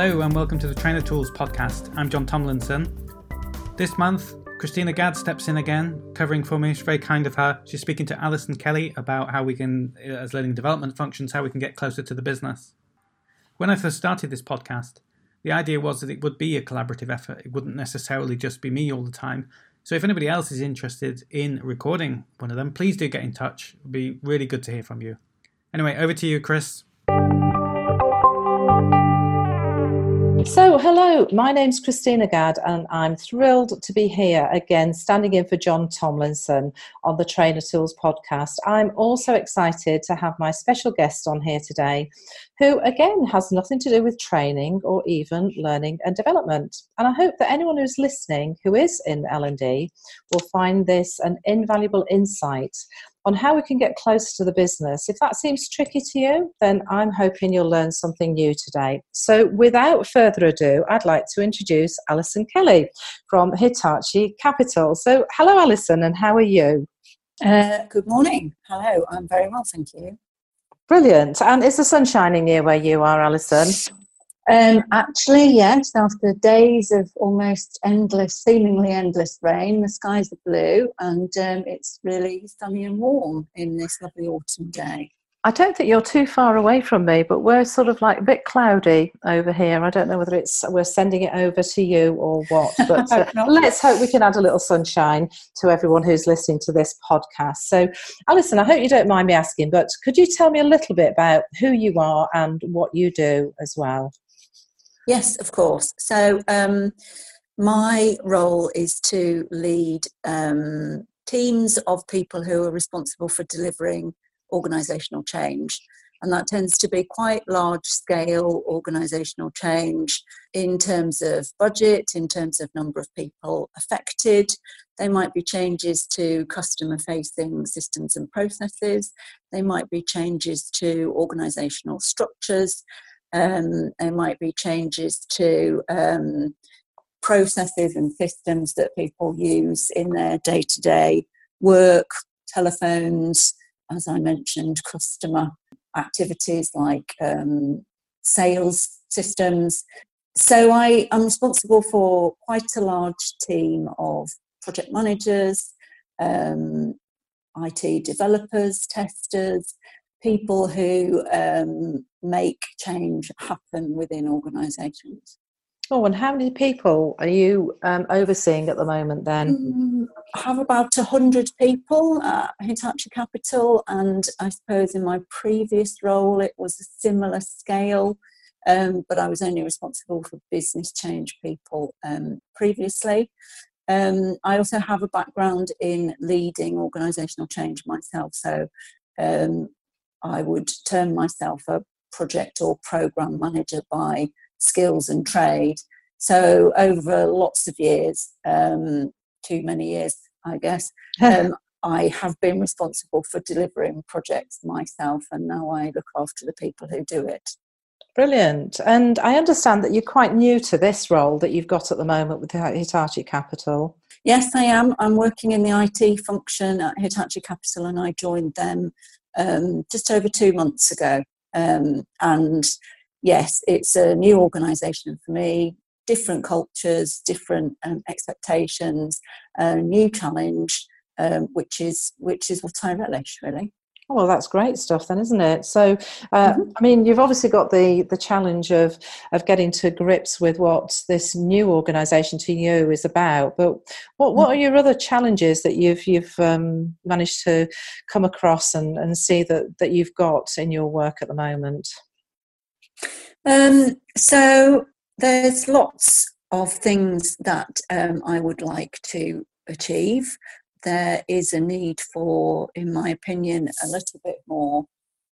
Hello and welcome to the Trainer Tools podcast. I'm John Tomlinson. This month, Christina Gadd steps in again, covering for me. It's very kind of her. She's speaking to Alison Kelly about how we can, uh, as learning development functions, how we can get closer to the business. When I first started this podcast, the idea was that it would be a collaborative effort. It wouldn't necessarily just be me all the time. So if anybody else is interested in recording one of them, please do get in touch. It would be really good to hear from you. Anyway, over to you, Chris. Mm-hmm. So, hello, my name's Christina Gadd, and I'm thrilled to be here again, standing in for John Tomlinson on the Trainer Tools podcast. I'm also excited to have my special guest on here today, who again has nothing to do with training or even learning and development. And I hope that anyone who's listening who is in L&D will find this an invaluable insight on how we can get closer to the business. If that seems tricky to you, then I'm hoping you'll learn something new today. So, without further ado, I'd like to introduce Alison Kelly from Hitachi Capital. So, hello, Alison, and how are you? Uh, good morning. Hello, I'm very well, thank you. Brilliant. And is the sun shining near where you are, Alison? Um, actually, yes, after days of almost endless, seemingly endless rain, the skies are blue and um, it's really sunny and warm in this lovely autumn day. I don't think you're too far away from me, but we're sort of like a bit cloudy over here. I don't know whether it's we're sending it over to you or what, but uh, let's hope we can add a little sunshine to everyone who's listening to this podcast. So, Alison, I hope you don't mind me asking, but could you tell me a little bit about who you are and what you do as well? Yes, of course. So, um, my role is to lead um, teams of people who are responsible for delivering organisational change. And that tends to be quite large scale organisational change in terms of budget, in terms of number of people affected. They might be changes to customer facing systems and processes. They might be changes to organisational structures. Um, there might be changes to um, processes and systems that people use in their day to day work, telephones, as I mentioned, customer activities like um, sales systems. So I am responsible for quite a large team of project managers, um, IT developers, testers, people who um, make change happen within organisations. Oh, and how many people are you um, overseeing at the moment then? Mm, I have about 100 people at Hitachi Capital, and I suppose in my previous role it was a similar scale, um, but I was only responsible for business change people um, previously. Um, I also have a background in leading organisational change myself, so um, I would term myself a project or program manager by skills and trade. So over lots of years, um, too many years, I guess, um, I have been responsible for delivering projects myself, and now I look after the people who do it. Brilliant. And I understand that you're quite new to this role that you've got at the moment with Hitachi Capital. Yes, I am. I'm working in the IT function at Hitachi Capital, and I joined them um, just over two months ago. Um, and yes, it's a new organisation for me, different cultures, different um, expectations, a new challenge, um, which is which is what I relish really. Oh, well, that's great stuff, then, isn't it? So, uh, mm-hmm. I mean, you've obviously got the the challenge of of getting to grips with what this new organisation to you is about. But what what mm-hmm. are your other challenges that you've you've um, managed to come across and, and see that that you've got in your work at the moment? Um, so there's lots of things that um, I would like to achieve there is a need for, in my opinion, a little bit more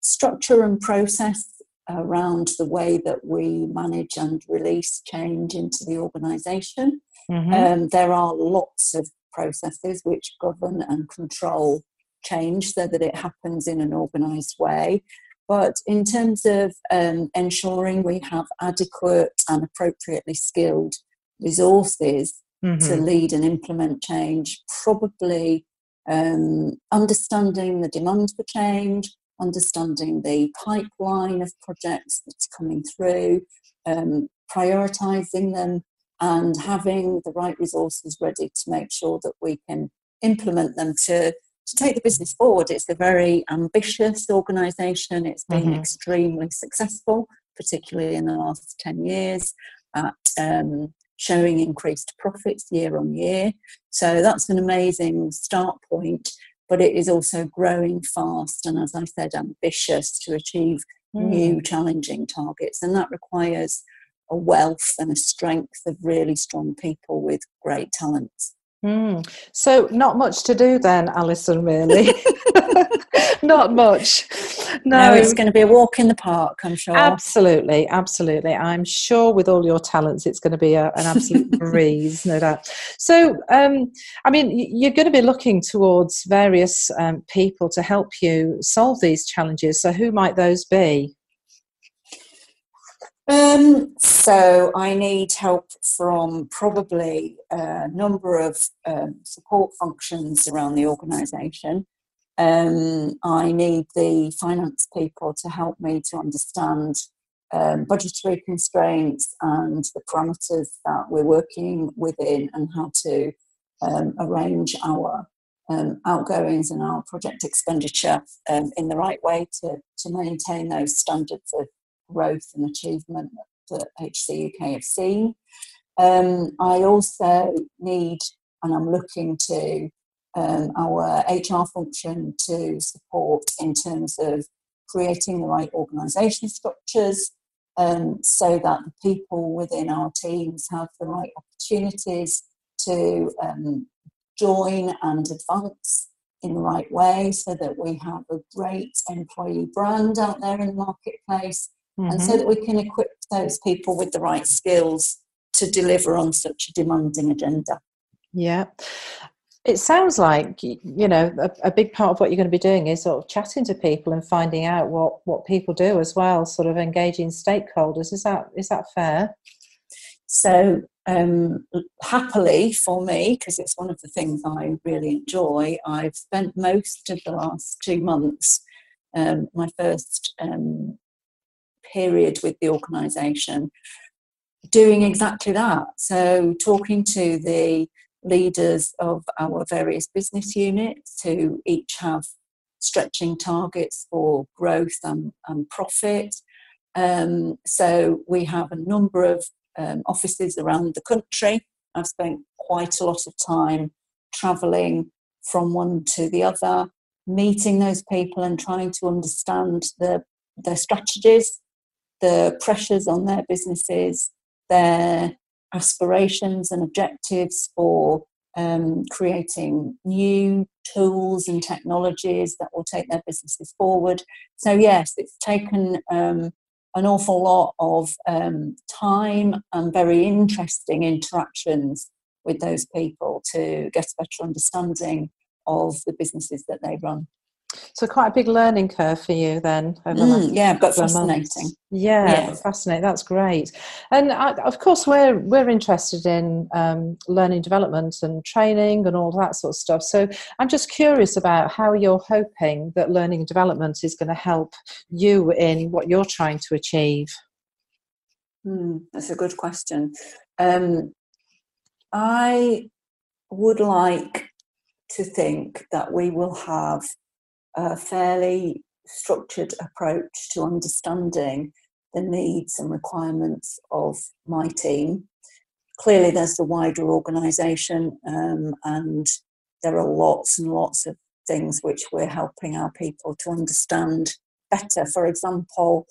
structure and process around the way that we manage and release change into the organisation. Mm-hmm. Um, there are lots of processes which govern and control change so that it happens in an organised way. But in terms of um, ensuring we have adequate and appropriately skilled resources mm-hmm. to lead and implement change, probably um, understanding the demand for change, understanding the pipeline of projects that's coming through, um, prioritizing them and having the right resources ready to make sure that we can implement them to to take the business forward. It's a very ambitious organisation. It's been mm-hmm. extremely successful, particularly in the last 10 years, at um, showing increased profits year on year. So that's an amazing start point, but it is also growing fast and, as I said, ambitious to achieve mm. new challenging targets. And that requires a wealth and a strength of really strong people with great talents. Mm. So, not much to do then, Alison, really. not much. No. no. it's going to be a walk in the park, I'm sure. Absolutely, absolutely. I'm sure with all your talents, it's going to be a, an absolute breeze, no doubt. So, um, I mean, you're going to be looking towards various um, people to help you solve these challenges. So, who might those be? Um, so I need help from probably a number of um, support functions around the organisation. Um, I need the finance people to help me to understand um, budgetary constraints and the parameters that we're working within and how to um, arrange our um, outgoings and our project expenditure in the right way to, to maintain those standards of growth and achievement that HC UK have seen. Um, I also need, and I'm looking to um, our HR function to support in terms of creating the right organisation structures um, so that the people within our teams have the right opportunities to um, join and advance in the right way so that we have a great employee brand out there in the marketplace mm-hmm. and so that we can equip those people with the right skills to deliver on such a demanding agenda. Yeah. It sounds like you know a, a, big part of what you're going to be doing is sort of chatting to people and finding out what what people do as well, sort of engaging stakeholders. Is that is that fair? So um, happily for me, because it's one of the things I really enjoy, I've spent most of the last two months. Um, my first um, period with the organisation doing exactly that. So, talking to the leaders of our various business units who each have stretching targets for growth and, and profit. Um, so, we have a number of um, offices around the country. I've spent quite a lot of time travelling from one to the other, meeting those people and trying to understand the, their strategies the pressures on their businesses, their aspirations and objectives for um, creating new tools and technologies that will take their businesses forward. So, yes, it's taken um, an awful lot of um, time and very interesting interactions with those people to get a better understanding of the businesses that they run. So quite a big learning curve for you then. Mm, yeah, but fascinating. Yeah, yeah, fascinating. That's great. And I, of course, we're we're interested in um, learning development and training and all that sort of stuff. So I'm just curious about how you're hoping that learning and development is going to help you in what you're trying to achieve. Mm, that's a good question. Um, I would like to think that we will have a fairly structured approach to understanding the needs and requirements of my team. Clearly, there's the wider organisation, um, and there are lots and lots of things which we're helping our people to understand better. For example,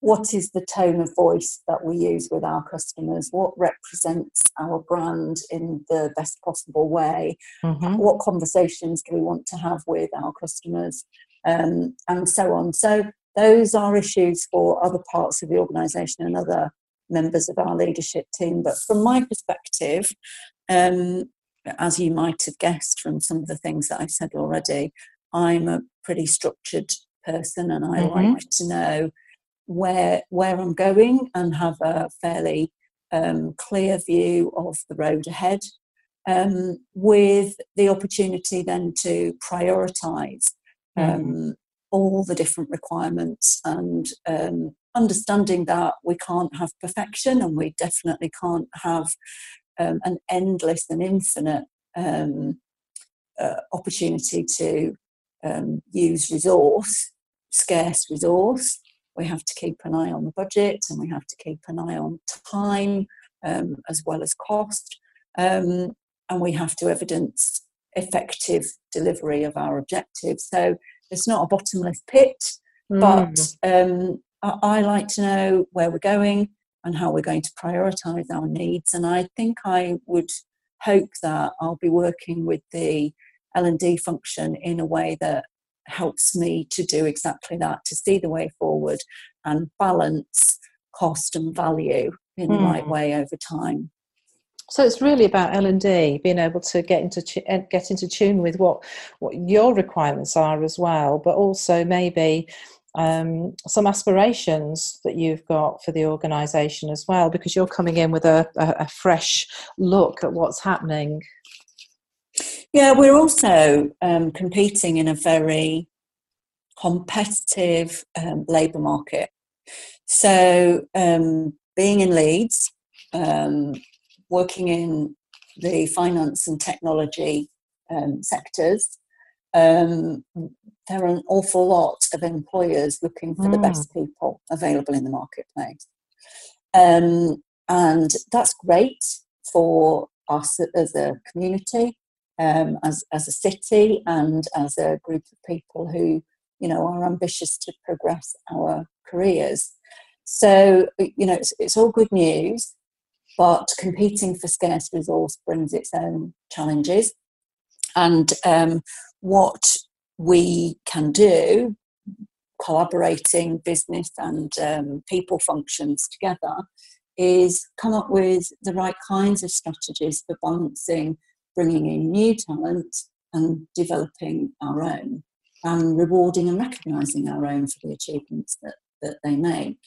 what is the tone of voice that we use with our customers? What represents our brand in the best possible way? Mm-hmm. What conversations do we want to have with our customers? Um, and so on. So, those are issues for other parts of the organisation and other members of our leadership team. But from my perspective, um, as you might have guessed from some of the things that I've said already, I'm a pretty structured person and I mm-hmm. like to know where where I'm going and have a fairly um, clear view of the road ahead, um, with the opportunity then to prioritise. Um, mm. all the different requirements and um, understanding that we can't have perfection and we definitely can't have um, an endless and infinite um, uh, opportunity to um, use resource, scarce resource. We have to keep an eye on the budget and we have to keep an eye on time um, as well as cost. Um, and we have to evidence effective delivery of our objectives. So it's not a bottomless pit, but um, I, I like to know where we're going and how we're going to prioritise our needs. And I think I would hope that I'll be working with the L&D function in a way that helps me to do exactly that, to see the way forward and balance cost and value in mm. the right hmm. way over time. So it's really about L and D being able to get into eh, get into tune with what what your requirements are as well, but also maybe um, some aspirations that you've got for the organisation as well, because you're coming in with a, a, a fresh look at what's happening. Yeah, we're also um, competing in a very competitive um, labour market. So, um, being in Leeds, um, working in the finance and technology um, sectors, um, there are an awful lot of employers looking for mm. the best people available in the marketplace. Um, and that's great for us as a community, um, as, as a city, and as a group of people who, you know, are ambitious to progress our careers. So, you know, it's, it's all good news, but competing for scarce resource brings its own challenges. And um, what we can do, collaborating business and um, people functions together, is come up with the right kinds of strategies for balancing bringing in new talent and developing our own and rewarding and recognizing our own for the achievements that, that they make.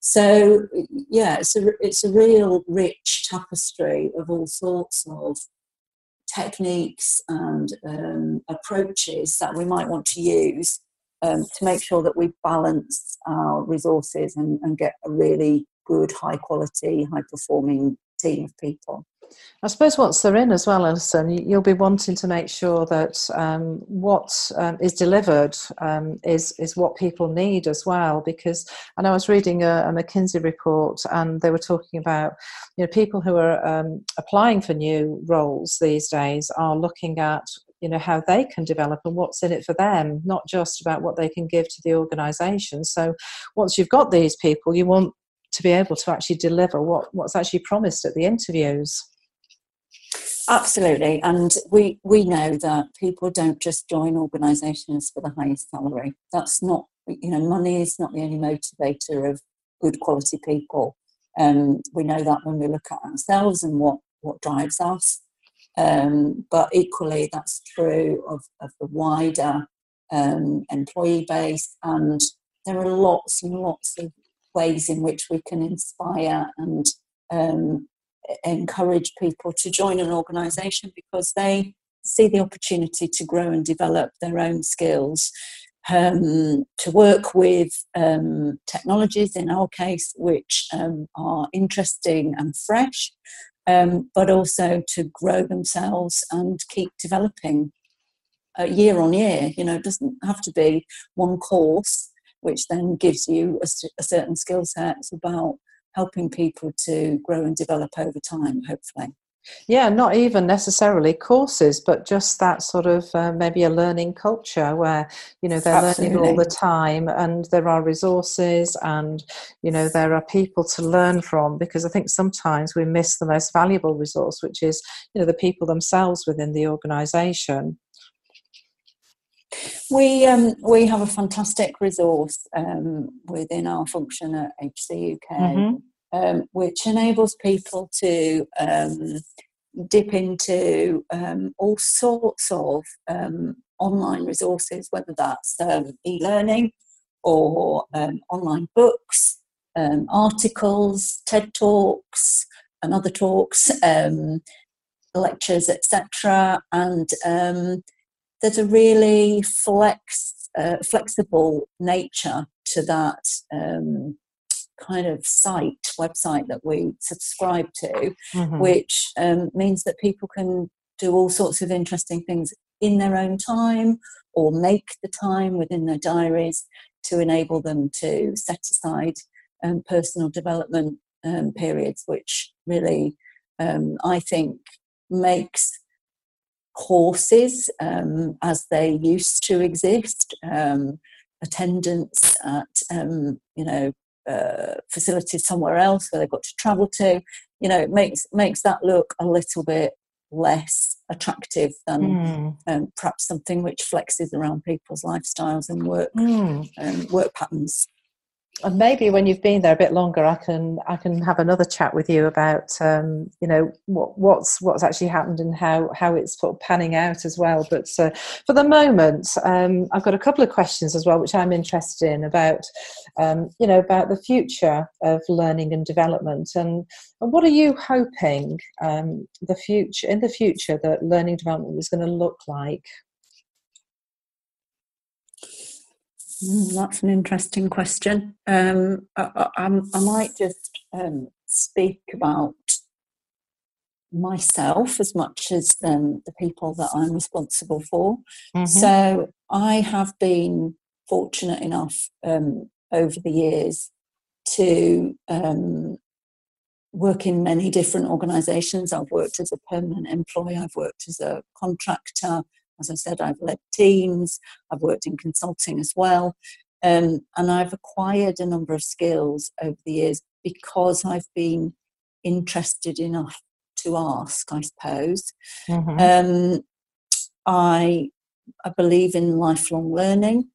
So yeah, it's a it's a real rich tapestry of all sorts of techniques and um, approaches that we might want to use um, to make sure that we balance our resources and, and get a really good, high quality, high performing team of people. I suppose once they're in as well, Alison, you'll be wanting to make sure that um, what um, is delivered um, is is what people need as well. Because know I was reading a, a McKinsey report, and they were talking about you know people who are um, applying for new roles these days are looking at you know how they can develop and what's in it for them not just about what they can give to the organization so once you've got these people you want to be able to actually deliver what, what's actually promised at the interviews Absolutely, and we we know that people don't just join organisations for the highest salary. That's not you know money is not the only motivator of good quality people. Um, we know that when we look at ourselves and what what drives us. Um, but equally, that's true of, of the wider um, employee base, and there are lots and lots of ways in which we can inspire and um, encourage people to join an organisation because they see the opportunity to grow and develop their own skills, um, to work with um, technologies, in our case, which um, are interesting and fresh, um, but also to grow themselves and keep developing uh, year on year. You know, it doesn't have to be one course, which then gives you a, a certain skill set. It's about helping people to grow and develop over time, hopefully. Yeah, not even necessarily courses, but just that sort of uh, maybe a learning culture where you know they're Absolutely. learning all the time, and there are resources, and you know there are people to learn from. Because I think sometimes we miss the most valuable resource, which is you know the people themselves within the organisation. We um, we have a fantastic resource um, within our function at HC UK, mm-hmm. um, which enables people to um, dip into um, all sorts of um, online resources, whether that's e-learning or online books, articles, TED talks, and other talks, lectures, etc., and there's a really flex a flexible nature to that um, kind of site, website that we subscribe to, mm-hmm. which um, means that people can do all sorts of interesting things in their own time or make the time within their diaries to enable them to set aside um, personal development um, periods, which really um, I think makes courses um, as they used to exist, um, attendance at um, you know uh, facilities somewhere else where they've got to travel to, you know, it makes makes that look a little bit less attractive than mm. um, perhaps something which flexes around people's lifestyles and work mm. work patterns and maybe when you've been there a bit longer, I can I can have another chat with you about um, you know what, what's what's actually happened and how how it's sort of panning out as well. But uh, for the moment, um, I've got a couple of questions as well, which I'm interested in about um, you know about the future of learning and development and, and what are you hoping um, the future in the future that learning development is going to look like? Mm, that's an interesting question. Um, I, I, I, might just um, speak about myself as much as um, the people that I'm responsible for. Mm-hmm. So I have been fortunate enough um, over the years to um, work in many different organisations. I've worked as a permanent employee, I've worked as a contractor, as I said, I've led teams, I've worked in consulting as well, um, and I've acquired a number of skills over the years because I've been interested enough to ask, I suppose. Mm-hmm. Um, I, I believe in lifelong learning.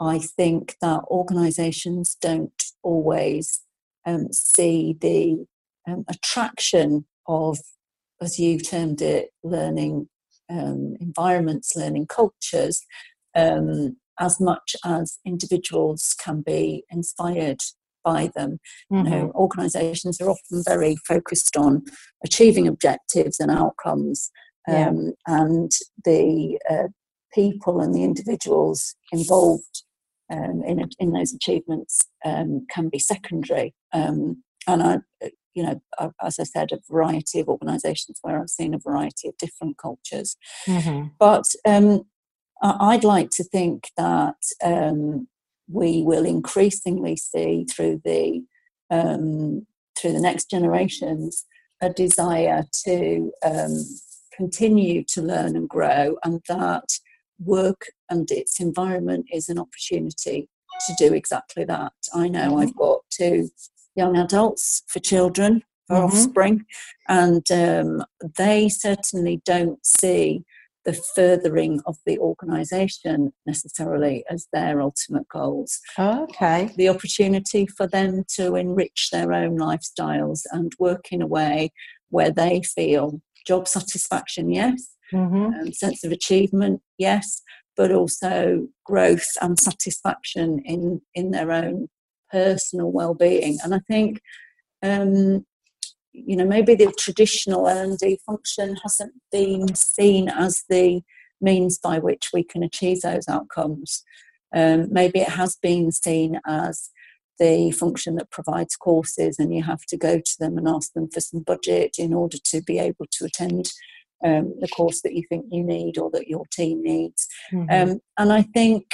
I think that organisations don't always um, see the um, attraction of, as you termed it, learning um, environments, learning cultures, um, as much as individuals can be inspired by them. Mm-hmm. You know, mm-hmm. organisations are often very focused on achieving objectives and outcomes, um, yeah. and the uh, people and the individuals involved um, in in those achievements um, can be secondary. Um, and I, you know, as I said, a variety of organisations where I've seen a variety of different cultures. Mm-hmm. But um, I'd like to think that um, we will increasingly see through the um, through the next generations a desire to um, continue to learn and grow, and that work and its environment is an opportunity to do exactly that. I know mm-hmm. I've got two young adults, for children, for mm-hmm. offspring, and um, they certainly don't see the furthering of the organisation necessarily as their ultimate goals. okay. The opportunity for them to enrich their own lifestyles and work in a way where they feel job satisfaction, yes, mm-hmm. um, sense of achievement, yes, but also growth and satisfaction in, in their own personal well-being. And I think, um, you know, maybe the traditional L&D function hasn't been seen as the means by which we can achieve those outcomes. Um, maybe it has been seen as the function that provides courses and you have to go to them and ask them for some budget in order to be able to attend um, the course that you think you need or that your team needs. Mm-hmm. Um, and I think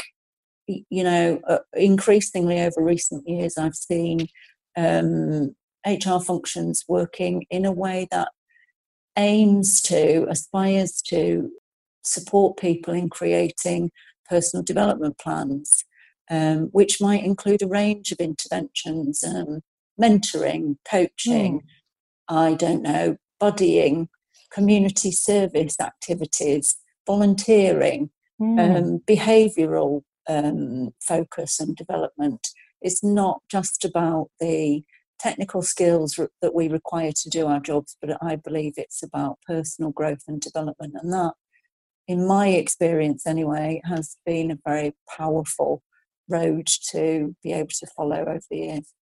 you know, uh, increasingly over recent years, I've seen um, HR functions working in a way that aims to, aspires to support people in creating personal development plans, um, which might include a range of interventions, um, mentoring, coaching, mm. I don't know, buddying, community service activities, volunteering, mm. um, behavioural um, focus and development. It's not just about the technical skills re- that we require to do our jobs, but I believe it's about personal growth and development. And that, in my experience anyway, has been a very powerful road to be able to follow over the years.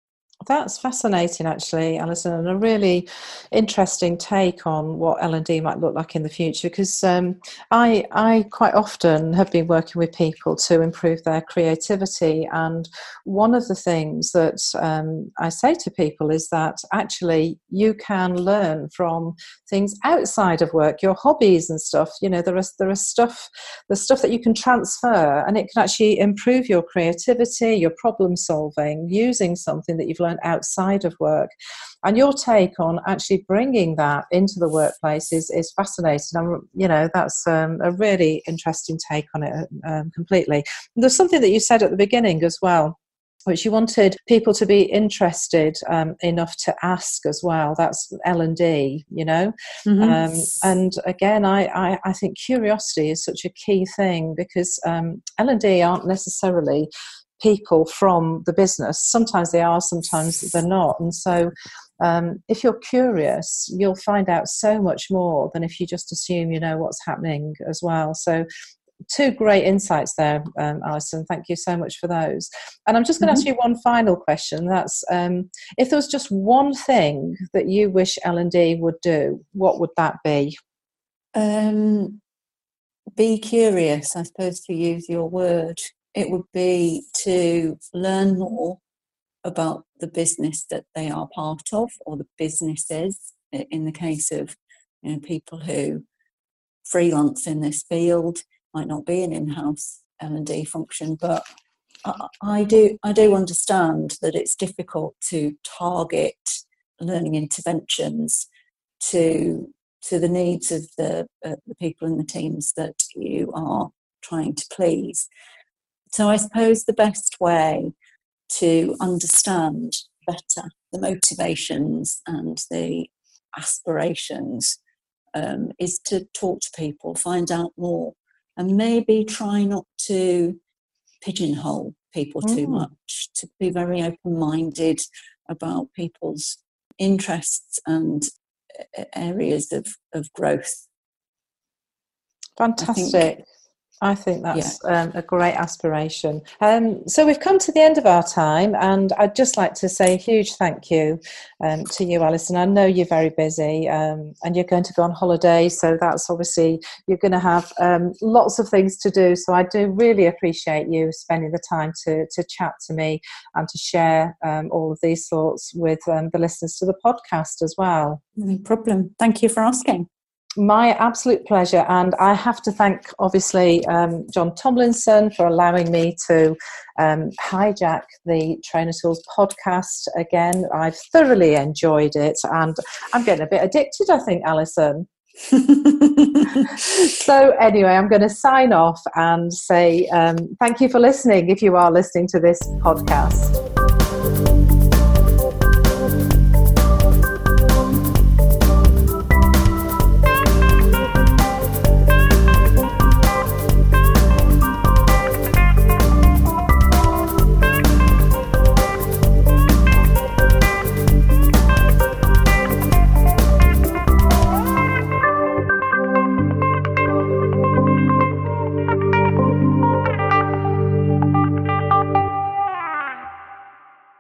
That's fascinating, actually, Alison, and a really interesting take on what L and D might look like in the future. Because um, I, I quite often have been working with people to improve their creativity, and one of the things that um, I say to people is that actually you can learn from things outside of work, your hobbies and stuff. You know, there is there is stuff, the stuff that you can transfer, and it can actually improve your creativity, your problem solving, using something that you've learned outside of work. And your take on actually bringing that into the workplace is, is fascinating. I'm, you know, that's um, a really interesting take on it um, completely. there's something that you said at the beginning as well which you wanted people to be interested um, enough to ask as well. That's L and D, you know. Mm-hmm. Um, and again, I, I, I, think curiosity is such a key thing because um, L and D aren't necessarily people from the business. Sometimes they are, sometimes they're not. And so, um, if you're curious, you'll find out so much more than if you just assume you know what's happening as well. So, two great insights there, um, Alison. Thank you so much for those. And I'm just going to mm-hmm. ask you one final question. That's um, if there was just one thing that you wish L and D would do, what would that be? Um, be curious, I suppose, to use your word it would be to learn more about the business that they are part of or the businesses in the case of you know people who freelance in this field might not be an in-house L&D function but I, I do I do understand that it's difficult to target learning interventions to to the needs of the uh, the people in the teams that you are trying to please so I suppose the best way to understand better the motivations and the aspirations um, is to talk to people, find out more, and maybe try not to pigeonhole people mm. too much, to be very open minded about people's interests and areas of, of growth. Fantastic. I think that's yeah. um, a great aspiration. Um, so we've come to the end of our time, and I'd just like to say a huge thank you um, to you, Alison. I know you're very busy, um, and you're going to go on holiday, so that's obviously you're going to have um, lots of things to do. So I do really appreciate you spending the time to to chat to me and to share um, all of these thoughts with the listeners to the podcast as well. No problem. Thank you for asking my absolute pleasure. And I have to thank, obviously, um, John Tomlinson for allowing me to um, hijack the Trainer Tools podcast again. I've thoroughly enjoyed it, and I'm getting a bit addicted, I think, Alison. so, anyway, I'm going to sign off and say um, thank you for listening if you are listening to this podcast.